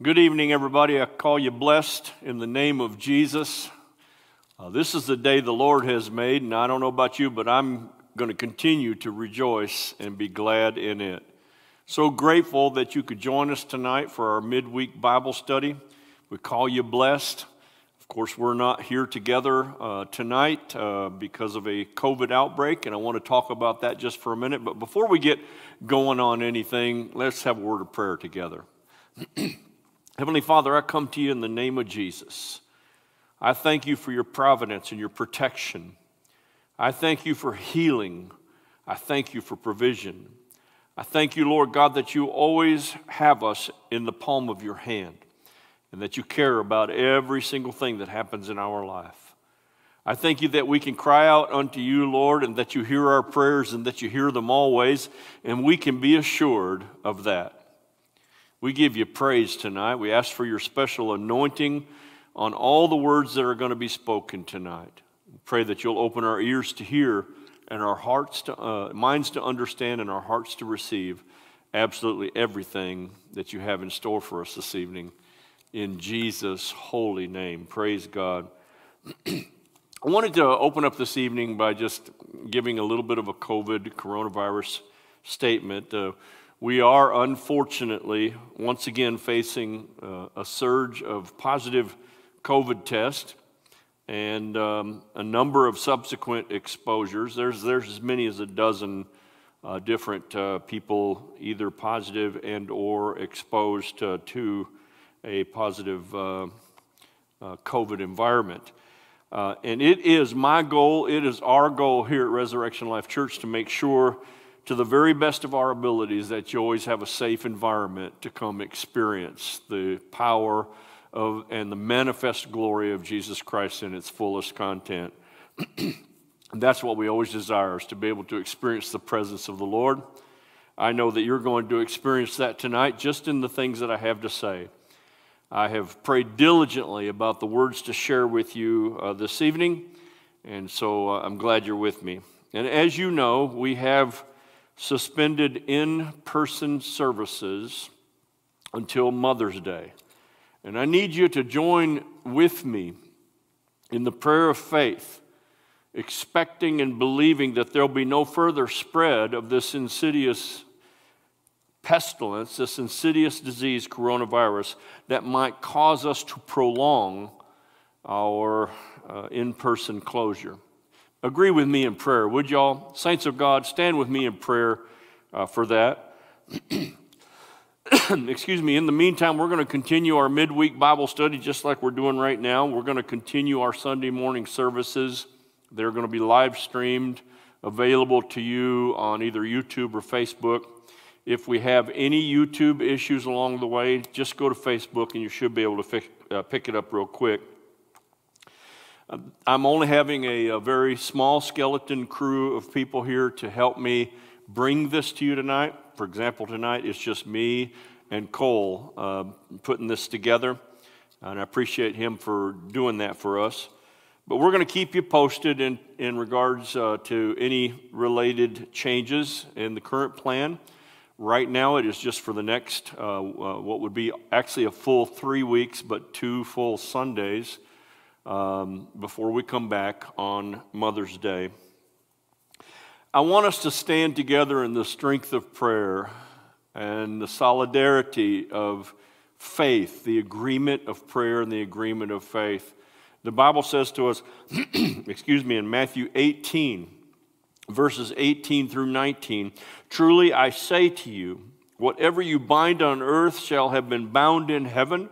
Good evening, everybody. I call you blessed in the name of Jesus. Uh, this is the day the Lord has made, and I don't know about you, but I'm going to continue to rejoice and be glad in it. So grateful that you could join us tonight for our midweek Bible study. We call you blessed. Of course, we're not here together uh, tonight uh, because of a COVID outbreak, and I want to talk about that just for a minute. But before we get going on anything, let's have a word of prayer together. Heavenly Father, I come to you in the name of Jesus. I thank you for your providence and your protection. I thank you for healing. I thank you for provision. I thank you, Lord God, that you always have us in the palm of your hand and that you care about every single thing that happens in our life. I thank you that we can cry out unto you, Lord, and that you hear our prayers and that you hear them always, and we can be assured of that. We give you praise tonight. We ask for your special anointing on all the words that are going to be spoken tonight. We pray that you'll open our ears to hear and our hearts to, uh, minds to understand and our hearts to receive absolutely everything that you have in store for us this evening. In Jesus' holy name. Praise God. I wanted to open up this evening by just giving a little bit of a COVID coronavirus statement. Uh, we are unfortunately once again facing uh, a surge of positive COVID tests and um, a number of subsequent exposures. There's, there's as many as a dozen uh, different uh, people either positive and or exposed uh, to a positive uh, uh, COVID environment. and it is my goal, it is our goal here at Resurrection Life Church to make sure to the very best of our abilities that you always have a safe environment to come experience the power of and the manifest glory of Jesus Christ in its fullest content. and that's what we always desire is to be able to experience the presence of the Lord. I know that you're going to experience that tonight just in the things that I have to say. I have prayed diligently about the words to share with you uh, this evening, and so uh, I'm glad you're with me. And as you know, we have suspended in person services until Mother's Day. And I need you to join with me in the prayer of faith, expecting and believing that there'll be no further spread of this insidious pestilence, this insidious disease, coronavirus, that might cause us to prolong our uh, in person closure agree with me in prayer, would y'all? Saints of God, stand with me in prayer uh, for that. Excuse me. In the meantime, we're going to continue our midweek Bible study just like we're doing right now. We're going to continue our Sunday morning services. They're going to be live streamed, available to you on either YouTube or Facebook. If we have any YouTube issues along the way, just go to Facebook and you should be able to uh, pick it up real quick. I'm only having a, a, very small skeleton crew of people here to help me bring this to you tonight. For example, tonight it's just me and Cole uh, putting this together, and I appreciate him for doing that for us. But we're going to keep you posted in, in regards uh, to any related changes in the current plan. Right now, it is just for the next, uh, uh what would be actually a full three weeks, but two full Sundays um, before we come back on Mother's Day. I want us to stand together in the strength of prayer and the solidarity of faith, the agreement of prayer and the agreement of faith. The Bible says to us, excuse me, in Matthew 18, verses 18 through 19, Truly I say to you, whatever you bind on earth shall have been bound in heaven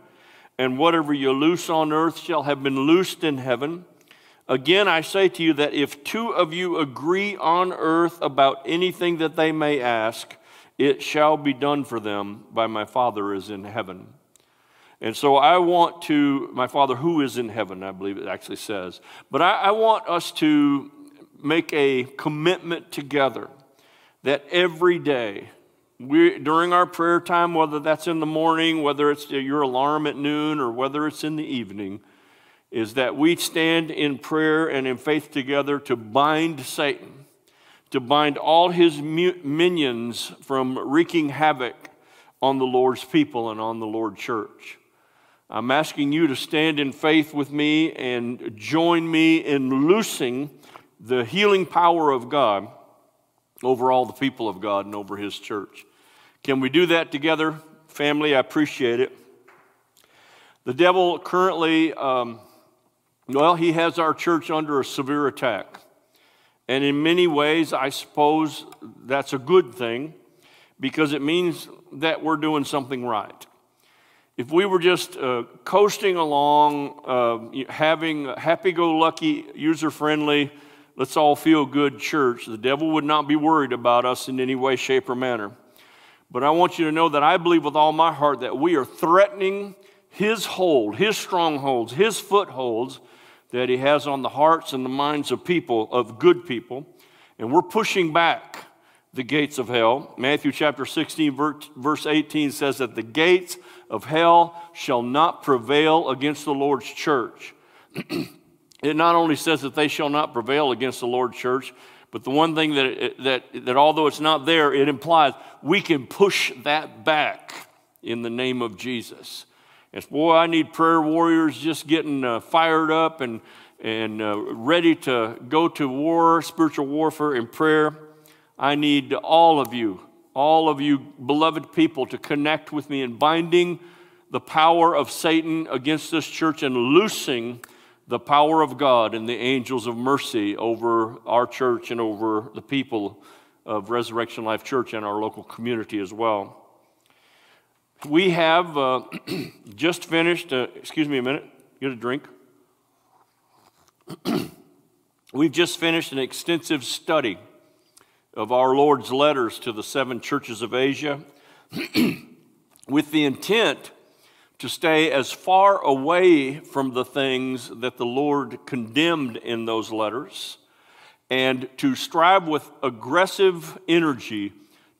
and whatever you loose on earth shall have been loosed in heaven. Again, I say to you that if two of you agree on earth about anything that they may ask, it shall be done for them by my Father is in heaven. And so I want to, my Father who is in heaven, I believe it actually says, but I, I want us to make a commitment together that every day we, during our prayer time, whether that's in the morning, whether it's your alarm at noon, or whether it's in the evening, is that we stand in prayer and in faith together to bind Satan, to bind all his minions from wreaking havoc on the Lord's people and on the Lord church. I'm asking you to stand in faith with me and join me in loosing the healing power of God over all the people of God and over His church. Can we do that together, family? I appreciate it. The devil currently, um, well, he has our church under a severe attack. And in many ways, I suppose that's a good thing because it means that we're doing something right. If we were just uh, coasting along, uh, having a happy go lucky, user friendly, let's all feel good church, the devil would not be worried about us in any way, shape, or manner. But I want you to know that I believe with all my heart that we are threatening his hold, his strongholds, his footholds that he has on the hearts and the minds of people, of good people. And we're pushing back the gates of hell. Matthew chapter 16, verse 18 says that the gates of hell shall not prevail against the Lord's church. it not only says that they shall not prevail against the Lord's church, but the one thing that, that, that although it's not there, it implies we can push that back in the name of Jesus. It's, boy, I need prayer warriors just getting uh, fired up and, and uh, ready to go to war, spiritual warfare, and prayer. I need all of you, all of you beloved people, to connect with me in binding the power of Satan against this church and loosing the power of God and the angels of mercy over our church and over the people of Resurrection Life Church and our local community as well. We have uh, just finished, uh, excuse me a minute, get a drink. We've just finished an extensive study of our Lord's letters to the seven churches of Asia with the intent to stay as far away from the things that the Lord condemned in those letters and to strive with aggressive energy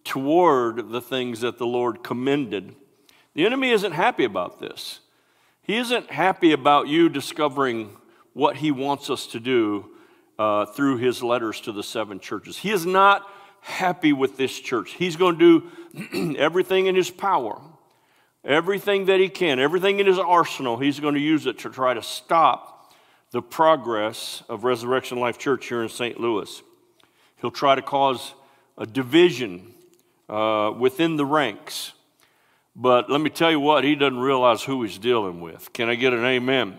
toward the things that the Lord commended. The enemy isn't happy about this. He isn't happy about you discovering what he wants us to do uh, through his letters to the seven churches. He is not happy with this church. He's going to do everything in his power, everything that he can, everything in his arsenal, he's going to use it to try to stop the progress of Resurrection Life Church here in St. Louis. He'll try to cause a division uh, within the ranks. But let me tell you what, he doesn't realize who he's dealing with. Can I get an amen?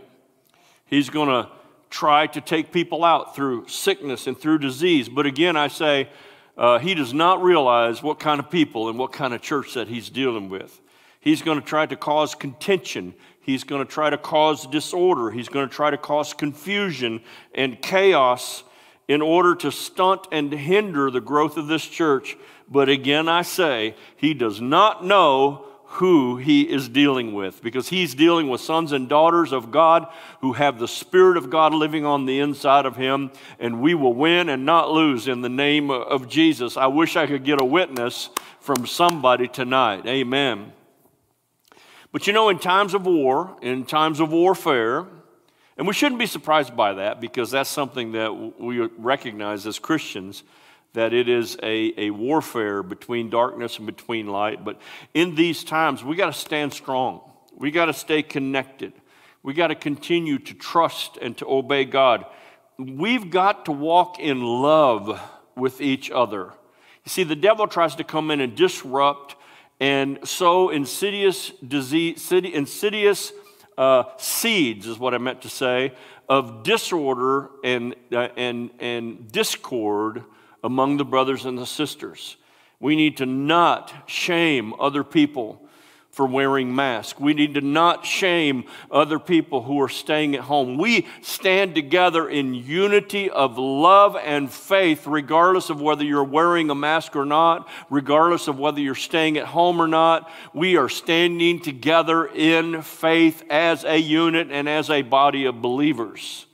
He's going to try to take people out through sickness and through disease. But again, I say, uh, he does not realize what kind of people and what kind of church that he's dealing with. He's going to try to cause contention. He's going to try to cause disorder. He's going to try to cause confusion and chaos in order to stunt and hinder the growth of this church. But again, I say, he does not know who he is dealing with because he's dealing with sons and daughters of God who have the Spirit of God living on the inside of him, and we will win and not lose in the name of Jesus. I wish I could get a witness from somebody tonight. Amen. But you know, in times of war, in times of warfare, and we shouldn't be surprised by that because that's something that we recognize as Christians that it is a, a warfare between darkness and between light. But in these times, we got to stand strong. We got to stay connected. We got to continue to trust and to obey God. We've got to walk in love with each other. You see, the devil tries to come in and disrupt and sow insidious disease, insidious uh, seeds, is what I meant to say, of disorder and, uh, and, and discord among the brothers and the sisters. We need to not shame other people for wearing masks. We need to not shame other people who are staying at home. We stand together in unity of love and faith, regardless of whether you're wearing a mask or not, regardless of whether you're staying at home or not. We are standing together in faith as a unit and as a body of believers.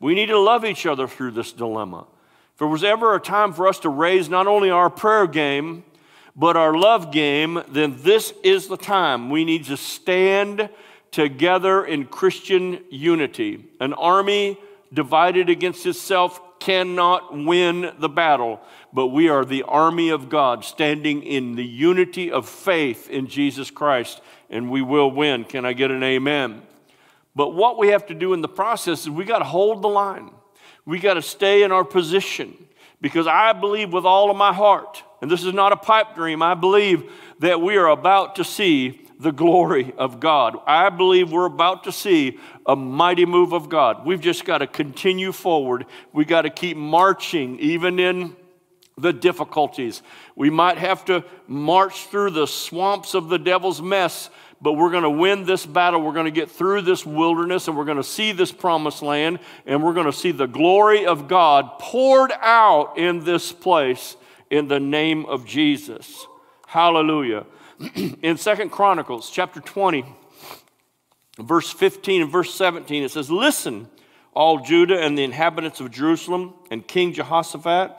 We need to love each other through this dilemma. If there was ever a time for us to raise not only our prayer game, but our love game, then this is the time. We need to stand together in Christian unity. An army divided against itself cannot win the battle, but we are the army of God standing in the unity of faith in Jesus Christ, and we will win. Can I get an amen? But what we have to do in the process is we got to hold the line. We got to stay in our position because I believe with all of my heart, and this is not a pipe dream, I believe that we are about to see the glory of God. I believe we're about to see a mighty move of God. We've just got to continue forward. We've got to keep marching, even in the difficulties. We might have to march through the swamps of the devil's mess, but we're going to win this battle. We're going to get through this wilderness and we're going to see this promised land and we're going to see the glory of God poured out in this place in the name of Jesus. Hallelujah. in Second Chronicles chapter 20, verse 15 and verse 17, it says, Listen, all Judah and the inhabitants of Jerusalem and King Jehoshaphat.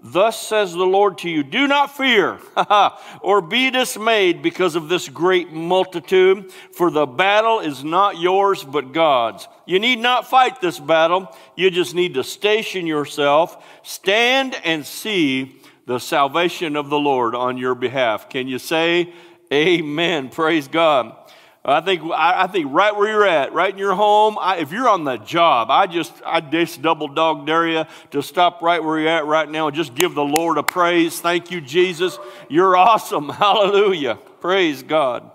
Thus says the Lord to you Do not fear or be dismayed because of this great multitude, for the battle is not yours but God's. You need not fight this battle. You just need to station yourself, stand and see the salvation of the Lord on your behalf. Can you say amen? Praise God. I think, I, think right where you're at, right in your home, I, if you're on the job, I just, I just double dog dare you to stop right where you're at right now and just give the Lord a praise. Thank you, Jesus. You're awesome. Hallelujah. Praise God.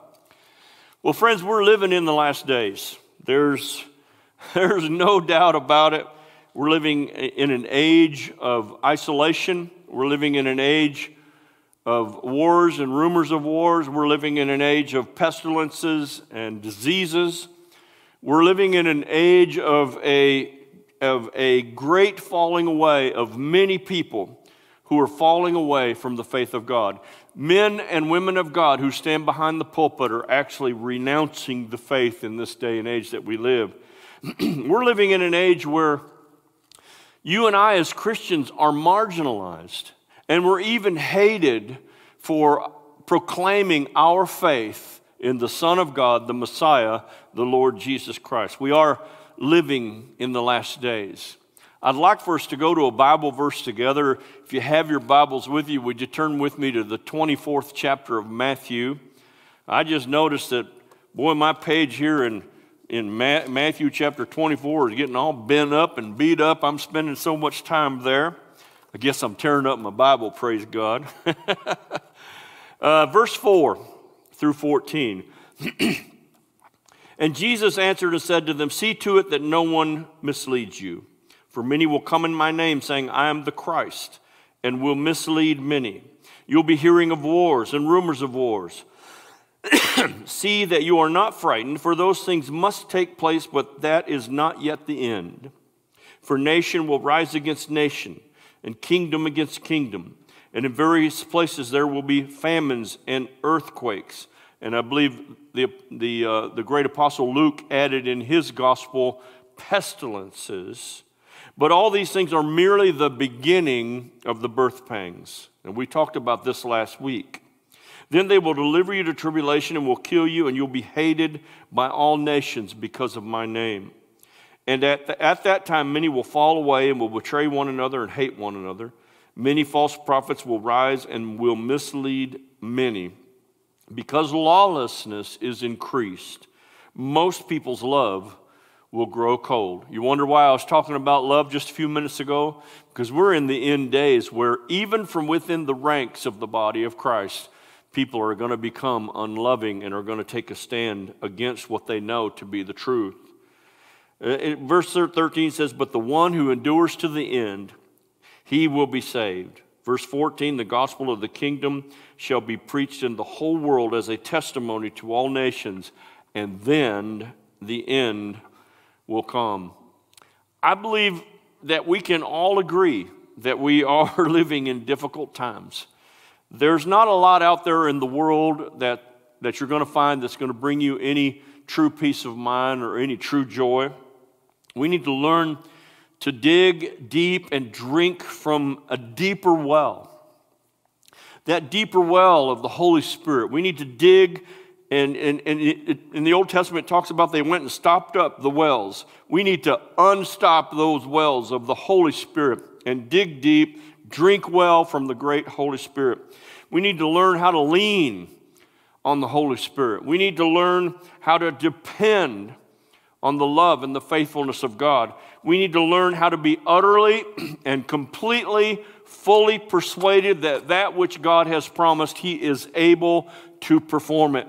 Well, friends, we're living in the last days. There's, there's no doubt about it. We're living in an age of isolation. We're living in an age of wars and rumors of wars. We're living in an age of pestilences and diseases. We're living in an age of a, of a great falling away of many people who are falling away from the faith of God. Men and women of God who stand behind the pulpit are actually renouncing the faith in this day and age that we live. We're living in an age where you and I, as Christians, are marginalized, and we're even hated for proclaiming our faith in the Son of God, the Messiah, the Lord Jesus Christ. We are living in the last days. I'd like for us to go to a Bible verse together. If you have your Bibles with you, would you turn with me to the 24th chapter of Matthew? I just noticed that, boy, my page here in in Matthew chapter 24 is getting all bent up and beat up. I'm spending so much time there. I guess I'm tearing up my Bible, praise God. uh, verse 4 through 14. and Jesus answered and said to them, See to it that no one misleads you. For many will come in my name, saying, I am the Christ, and will mislead many. You'll be hearing of wars and rumors of wars. See that you are not frightened, for those things must take place, but that is not yet the end. For nation will rise against nation, and kingdom against kingdom. And in various places there will be famines and earthquakes. And I believe the, the, uh, the great apostle Luke added in his gospel pestilences. But all these things are merely the beginning of the birth pangs. And we talked about this last week. Then they will deliver you to tribulation and will kill you, and you'll be hated by all nations because of my name. And at, the, at that time, many will fall away and will betray one another and hate one another. Many false prophets will rise and will mislead many. Because lawlessness is increased, most people's love will grow cold. You wonder why I was talking about love just a few minutes ago? Because we're in the end days where, even from within the ranks of the body of Christ, people are going to become unloving and are going to take a stand against what they know to be the truth. Uh, verse 13 says, But the one who endures to the end, he will be saved. Verse 14, the gospel of the kingdom shall be preached in the whole world as a testimony to all nations, and then the end will come. I believe that we can all agree that we are living in difficult times. There's not a lot out there in the world that, that you're going to find that's going to bring you any true peace of mind or any true joy. We need to learn to dig deep and drink from a deeper well. That deeper well of the Holy Spirit. We need to dig, and, and, and it, in the Old Testament, it talks about they went and stopped up the wells. We need to unstop those wells of the Holy Spirit and dig deep, drink well from the great Holy Spirit. We need to learn how to lean on the Holy Spirit. We need to learn how to depend on the love and the faithfulness of God. We need to learn how to be utterly and completely, fully persuaded that that which God has promised, He is able to perform it.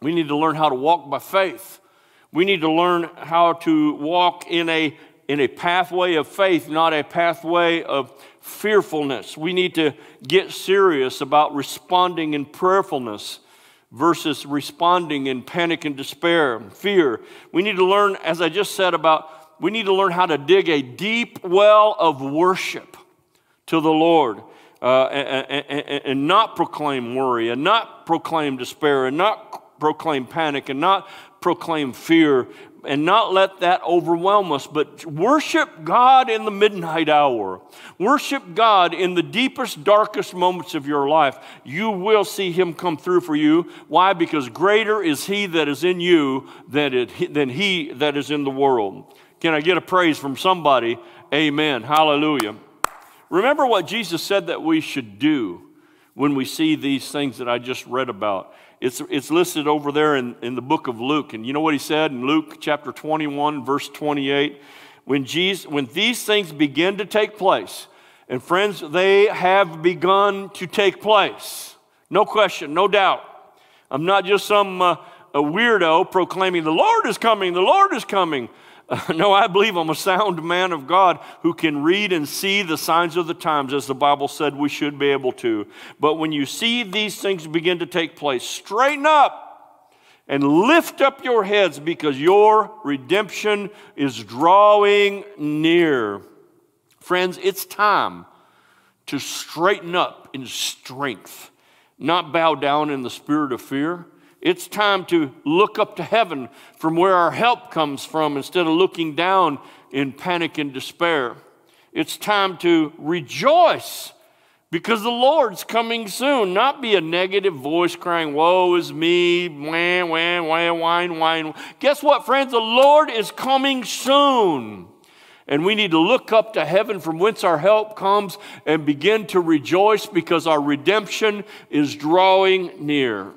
We need to learn how to walk by faith. We need to learn how to walk in a, in a pathway of faith, not a pathway of fearfulness. We need to get serious about responding in prayerfulness versus responding in panic and despair, fear. We need to learn, as I just said, about we need to learn how to dig a deep well of worship to the Lord. Uh, and, and, and not proclaim worry, and not proclaim despair, and not proclaim panic, and not proclaim fear, and not let that overwhelm us, but worship God in the midnight hour. Worship God in the deepest, darkest moments of your life. You will see Him come through for you. Why? Because greater is He that is in you than, it, than He that is in the world. Can I get a praise from somebody? Amen. Hallelujah. Remember what Jesus said that we should do when we see these things that I just read about. It's, it's listed over there in, in the book of Luke. And you know what he said in Luke chapter 21, verse 28? When, Jesus, when these things begin to take place, and friends, they have begun to take place. No question, no doubt. I'm not just some uh, a weirdo proclaiming, the Lord is coming, the Lord is coming. no, I believe I'm a sound man of God who can read and see the signs of the times, as the Bible said we should be able to. But when you see these things begin to take place, straighten up and lift up your heads because your redemption is drawing near. Friends, it's time to straighten up in strength, not bow down in the spirit of fear it's time to look up to heaven from where our help comes from instead of looking down in panic and despair. It's time to rejoice because the Lord's coming soon, not be a negative voice crying, Woe is me, wah, wah, wah, whine, whine. Guess what, friends? The Lord is coming soon. And we need to look up to heaven from whence our help comes and begin to rejoice because our redemption is drawing near.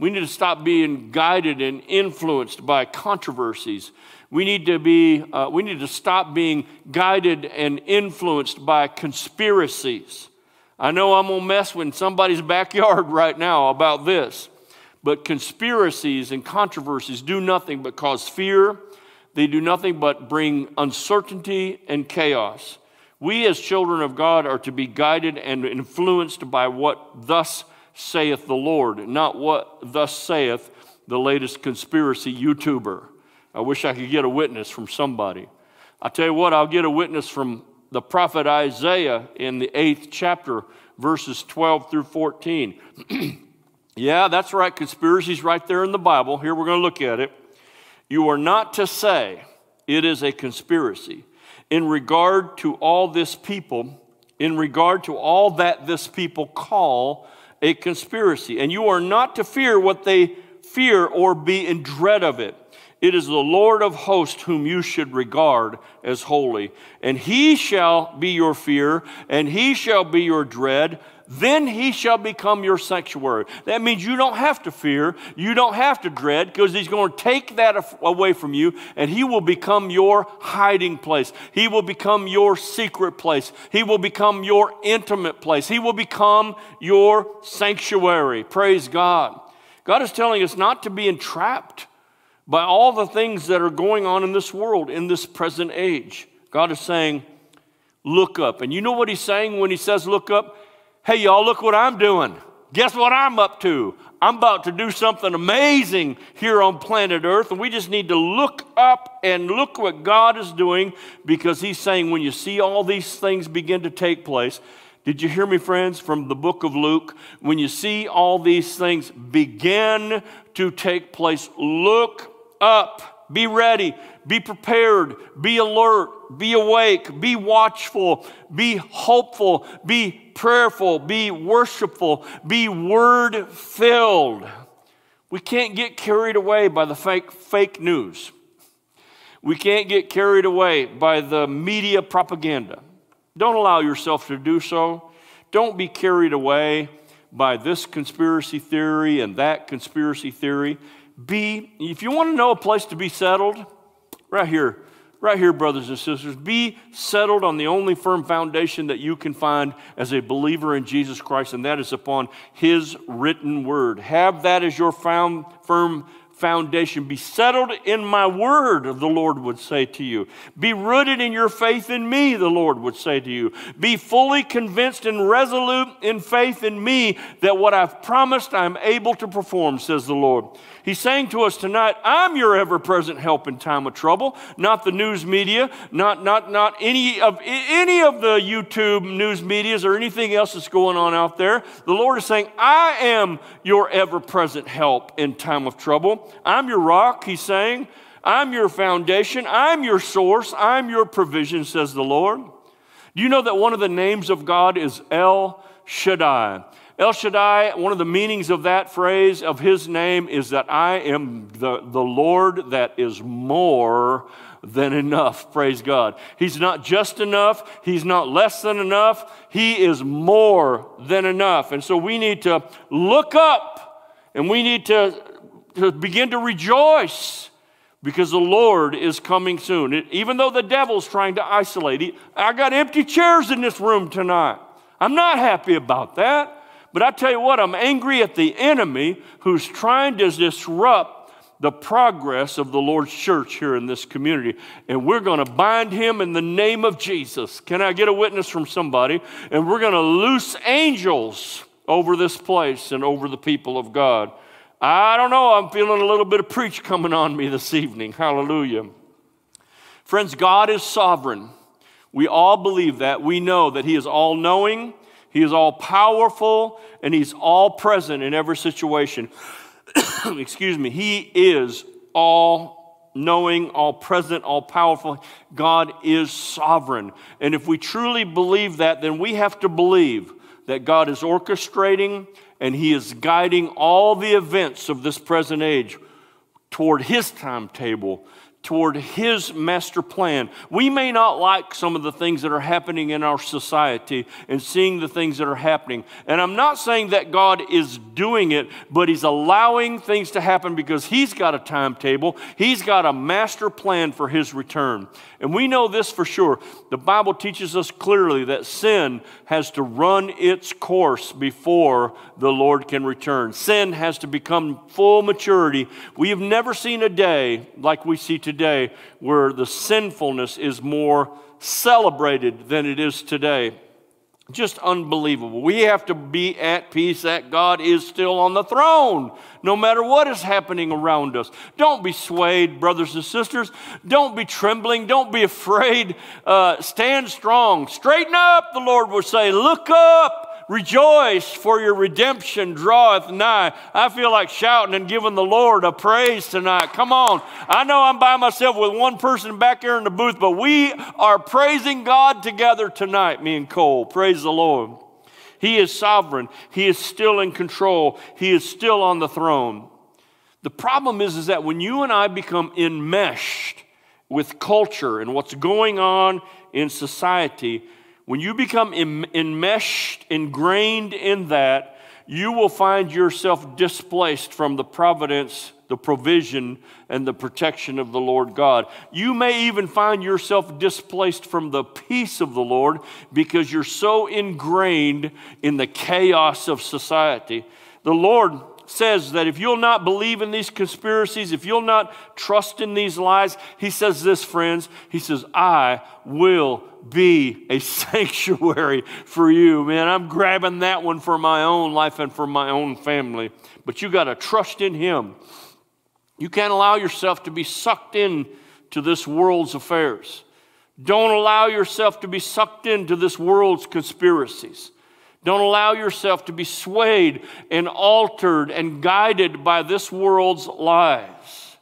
We need to stop being guided and influenced by controversies. We need to be, uh, we need to stop being guided and influenced by conspiracies. I know I'm gonna mess with somebody's backyard right now about this, but conspiracies and controversies do nothing but cause fear. They do nothing but bring uncertainty and chaos. We, as children of God, are to be guided and influenced by what thus saith the Lord, not what thus saith the latest conspiracy YouTuber. I wish I could get a witness from somebody. I tell you what, I'll get a witness from the prophet Isaiah in the eighth chapter, verses 12 through 14. yeah, that's right, conspiracies right there in the Bible. Here we're going to look at it. You are not to say it is a conspiracy in regard to all this people, in regard to all that this people call a conspiracy. And you are not to fear what they fear or be in dread of it. It is the Lord of hosts whom you should regard as holy. And he shall be your fear, and he shall be your dread. Then he shall become your sanctuary. That means you don't have to fear, you don't have to dread, because he's going to take that away from you, and he will become your hiding place. He will become your secret place. He will become your intimate place. He will become your sanctuary. Praise God. God is telling us not to be entrapped by all the things that are going on in this world, in this present age. God is saying, look up. And you know what he's saying when he says look up? Hey, y'all, look what I'm doing. Guess what I'm up to? I'm about to do something amazing here on planet Earth, and we just need to look up and look what God is doing because He's saying, when you see all these things begin to take place, did you hear me, friends, from the book of Luke? When you see all these things begin to take place, look up, be ready, be prepared, be alert, be awake, be watchful, be hopeful, be prayerful, be worshipful, be word filled. We can't get carried away by the fake, fake news. We can't get carried away by the media propaganda. Don't allow yourself to do so. Don't be carried away by this conspiracy theory and that conspiracy theory. Be, if you want to know a place to be settled, right here, right here, brothers and sisters, be settled on the only firm foundation that you can find as a believer in Jesus Christ, and that is upon His written word. Have that as your found, firm foundation. Be settled in my word, the Lord would say to you. Be rooted in your faith in me, the Lord would say to you. Be fully convinced and resolute in faith in me that what I've promised I'm able to perform, says the Lord. He's saying to us tonight, I'm your ever present help in time of trouble, not the news media, not, not, not any, of, any of the YouTube news medias or anything else that's going on out there. The Lord is saying, I am your ever present help in time of trouble. I'm your rock, he's saying. I'm your foundation. I'm your source. I'm your provision, says the Lord. Do you know that one of the names of God is El Shaddai? El Shaddai, one of the meanings of that phrase, of his name, is that I am the, the Lord that is more than enough. Praise God. He's not just enough, He's not less than enough, He is more than enough. And so we need to look up and we need to, to begin to rejoice because the Lord is coming soon. It, even though the devil's trying to isolate, I got empty chairs in this room tonight. I'm not happy about that. But I tell you what, I'm angry at the enemy who's trying to disrupt the progress of the Lord's church here in this community. And we're going to bind him in the name of Jesus. Can I get a witness from somebody? And we're going to loose angels over this place and over the people of God. I don't know, I'm feeling a little bit of preach coming on me this evening. Hallelujah. Friends, God is sovereign. We all believe that. We know that He is all knowing, he is all powerful and He's all present in every situation. Excuse me. He is all knowing, all present, all powerful. God is sovereign. And if we truly believe that, then we have to believe that God is orchestrating and He is guiding all the events of this present age toward His timetable toward His master plan. We may not like some of the things that are happening in our society and seeing the things that are happening. And I'm not saying that God is doing it, but He's allowing things to happen because He's got a timetable, He's got a master plan for His return. And we know this for sure. The Bible teaches us clearly that sin has to run its course before the Lord can return. Sin has to become full maturity. We have never seen a day like we see today where the sinfulness is more celebrated than it is today. Just unbelievable. We have to be at peace that God is still on the throne, no matter what is happening around us. Don't be swayed, brothers and sisters. Don't be trembling. Don't be afraid. Uh, stand strong. Straighten up, the Lord will say. Look up. Rejoice, for your redemption draweth nigh. I feel like shouting and giving the Lord a praise tonight. Come on. I know I'm by myself with one person back here in the booth, but we are praising God together tonight, me and Cole. Praise the Lord. He is sovereign. He is still in control. He is still on the throne. The problem is, is that when you and I become enmeshed with culture and what's going on in society, when you become enmeshed, ingrained in that, you will find yourself displaced from the providence, the provision, and the protection of the Lord God. You may even find yourself displaced from the peace of the Lord because you're so ingrained in the chaos of society. The Lord says that if you'll not believe in these conspiracies, if you'll not trust in these lies, he says this, friends. He says, I will be a sanctuary for you. Man, I'm grabbing that one for my own life and for my own family. But you got to trust in him. You can't allow yourself to be sucked in to this world's affairs. Don't allow yourself to be sucked into this world's conspiracies. Don't allow yourself to be swayed and altered and guided by this world's lies.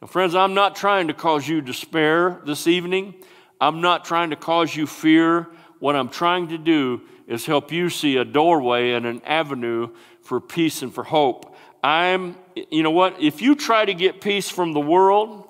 Now, friends, I'm not trying to cause you despair this evening. I'm not trying to cause you fear. What I'm trying to do is help you see a doorway and an avenue for peace and for hope. I'm, you know what? If you try to get peace from the world,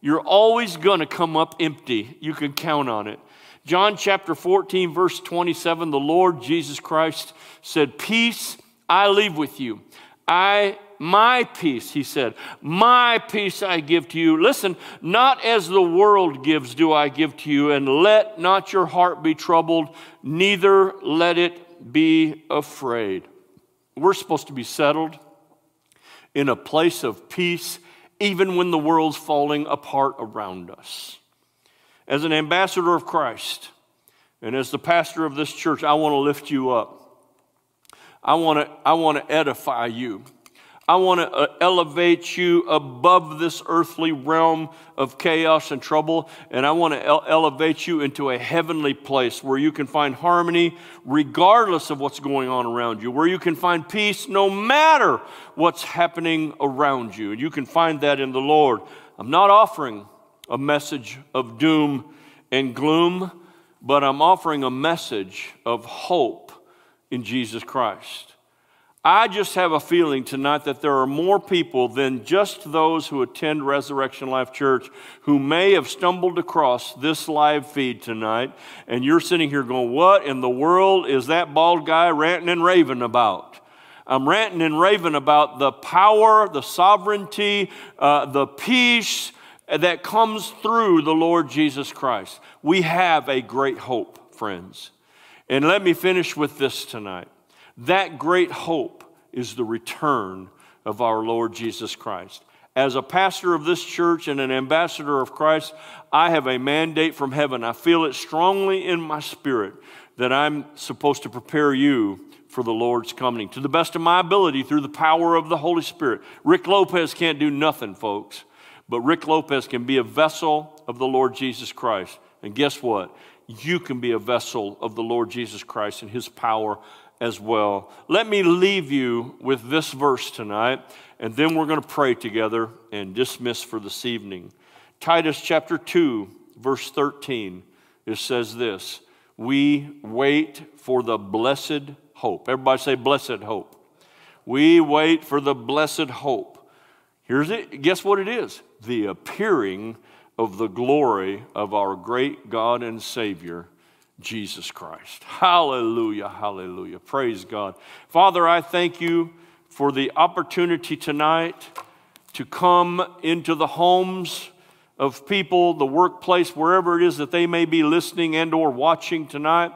you're always going to come up empty. You can count on it. John chapter 14, verse 27, the Lord Jesus Christ said, Peace I leave with you. I my peace, he said, my peace I give to you. Listen, not as the world gives do I give to you, and let not your heart be troubled, neither let it be afraid. We're supposed to be settled in a place of peace, even when the world's falling apart around us. As an ambassador of Christ, and as the pastor of this church, I want to lift you up. I want to, I want to edify you. I want to uh, elevate you above this earthly realm of chaos and trouble, and I want to ele- elevate you into a heavenly place where you can find harmony regardless of what's going on around you, where you can find peace no matter what's happening around you. And you can find that in the Lord. I'm not offering a message of doom and gloom, but I'm offering a message of hope in Jesus Christ. I just have a feeling tonight that there are more people than just those who attend Resurrection Life Church who may have stumbled across this live feed tonight, and you're sitting here going, What in the world is that bald guy ranting and raving about? I'm ranting and raving about the power, the sovereignty, uh, the peace that comes through the Lord Jesus Christ. We have a great hope, friends. And let me finish with this tonight. That great hope is the return of our Lord Jesus Christ. As a pastor of this church and an ambassador of Christ, I have a mandate from heaven. I feel it strongly in my spirit that I'm supposed to prepare you for the Lord's coming to the best of my ability through the power of the Holy Spirit. Rick Lopez can't do nothing, folks, but Rick Lopez can be a vessel of the Lord Jesus Christ. And guess what? You can be a vessel of the Lord Jesus Christ and his power as well. Let me leave you with this verse tonight, and then we're going to pray together and dismiss for this evening. Titus chapter 2, verse 13, it says this We wait for the blessed hope. Everybody say, blessed hope. We wait for the blessed hope. Here's it. Guess what it is? The appearing of the glory of our great God and Savior, Jesus Christ. Hallelujah, hallelujah. Praise God. Father, I thank you for the opportunity tonight to come into the homes of people, the workplace, wherever it is that they may be listening and or watching tonight.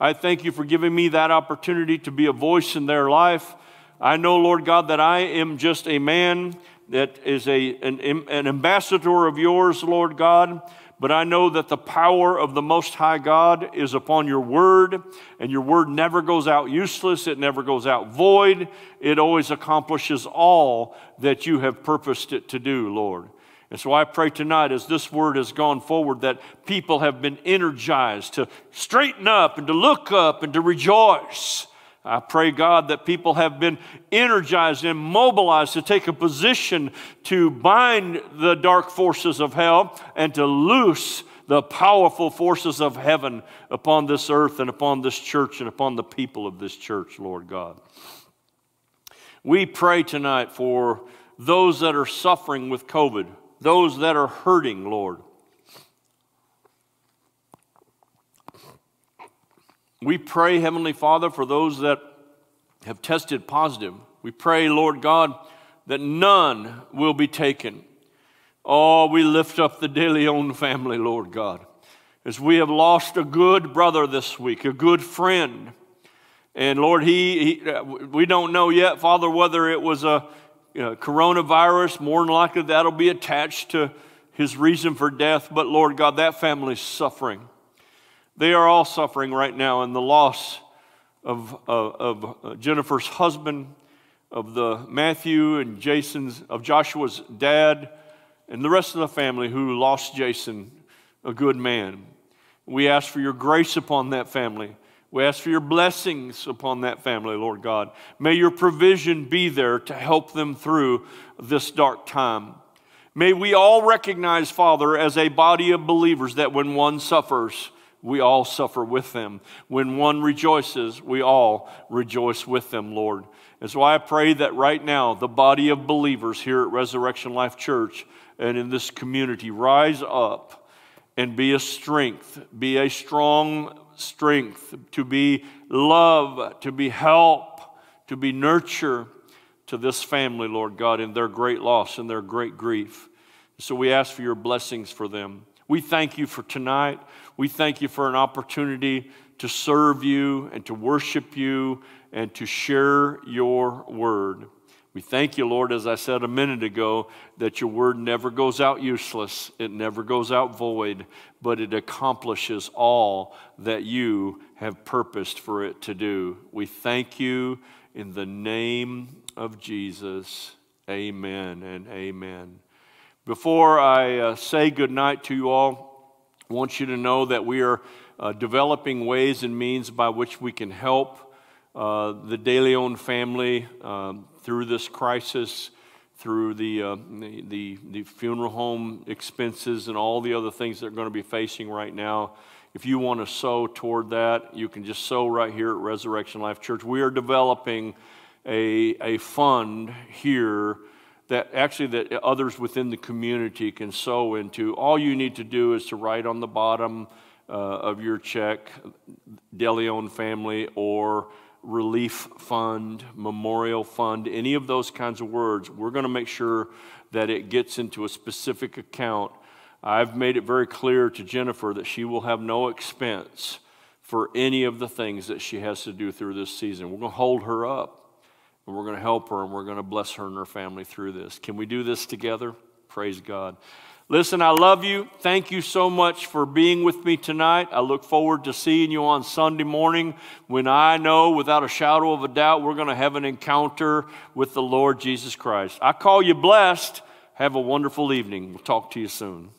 I thank you for giving me that opportunity to be a voice in their life. I know, Lord God, that I am just a man that is a, an, an ambassador of yours, Lord God but I know that the power of the Most High God is upon your word, and your word never goes out useless, it never goes out void. It always accomplishes all that you have purposed it to do, Lord. And so I pray tonight, as this word has gone forward, that people have been energized to straighten up and to look up and to rejoice I pray, God, that people have been energized and mobilized to take a position to bind the dark forces of hell and to loose the powerful forces of heaven upon this earth and upon this church and upon the people of this church, Lord God. We pray tonight for those that are suffering with COVID, those that are hurting, Lord. We pray, Heavenly Father, for those that have tested positive. We pray, Lord God, that none will be taken. Oh, we lift up the De Leon family, Lord God, as we have lost a good brother this week, a good friend. And Lord, he, he uh, we don't know yet, Father, whether it was a you know, coronavirus. More than likely, that'll be attached to his reason for death. But Lord God, that family's suffering. They are all suffering right now in the loss of, of, of uh, Jennifer's husband, of the Matthew and Jason's, of Joshua's dad, and the rest of the family who lost Jason, a good man. We ask for your grace upon that family. We ask for your blessings upon that family, Lord God. May your provision be there to help them through this dark time. May we all recognize, Father, as a body of believers, that when one suffers, we all suffer with them. When one rejoices, we all rejoice with them, Lord. And so I pray that right now, the body of believers here at Resurrection Life Church and in this community rise up and be a strength, be a strong strength, to be love, to be help, to be nurture to this family, Lord God, in their great loss and their great grief. So we ask for your blessings for them. We thank you for tonight. We thank you for an opportunity to serve you and to worship you and to share your word. We thank you, Lord, as I said a minute ago, that your word never goes out useless, it never goes out void, but it accomplishes all that you have purposed for it to do. We thank you in the name of Jesus. Amen and amen. Before I uh, say goodnight to you all, I want you to know that we are uh, developing ways and means by which we can help uh, the De Leon family um, through this crisis, through the, uh, the, the, the, funeral home expenses and all the other things they're going to be facing right now. If you want to sow toward that, you can just sow right here at Resurrection Life Church. We are developing a, a fund here that actually that others within the community can sow into. All you need to do is to write on the bottom uh, of your check, De Leon family, or relief fund, memorial fund, any of those kinds of words, we're going to make sure that it gets into a specific account. I've made it very clear to Jennifer that she will have no expense for any of the things that she has to do through this season. We're going to hold her up and we're going to help her and we're going to bless her and her family through this. Can we do this together? Praise God. Listen, I love you. Thank you so much for being with me tonight. I look forward to seeing you on Sunday morning when I know without a shadow of a doubt we're going to have an encounter with the Lord Jesus Christ. I call you blessed. Have a wonderful evening. We'll talk to you soon.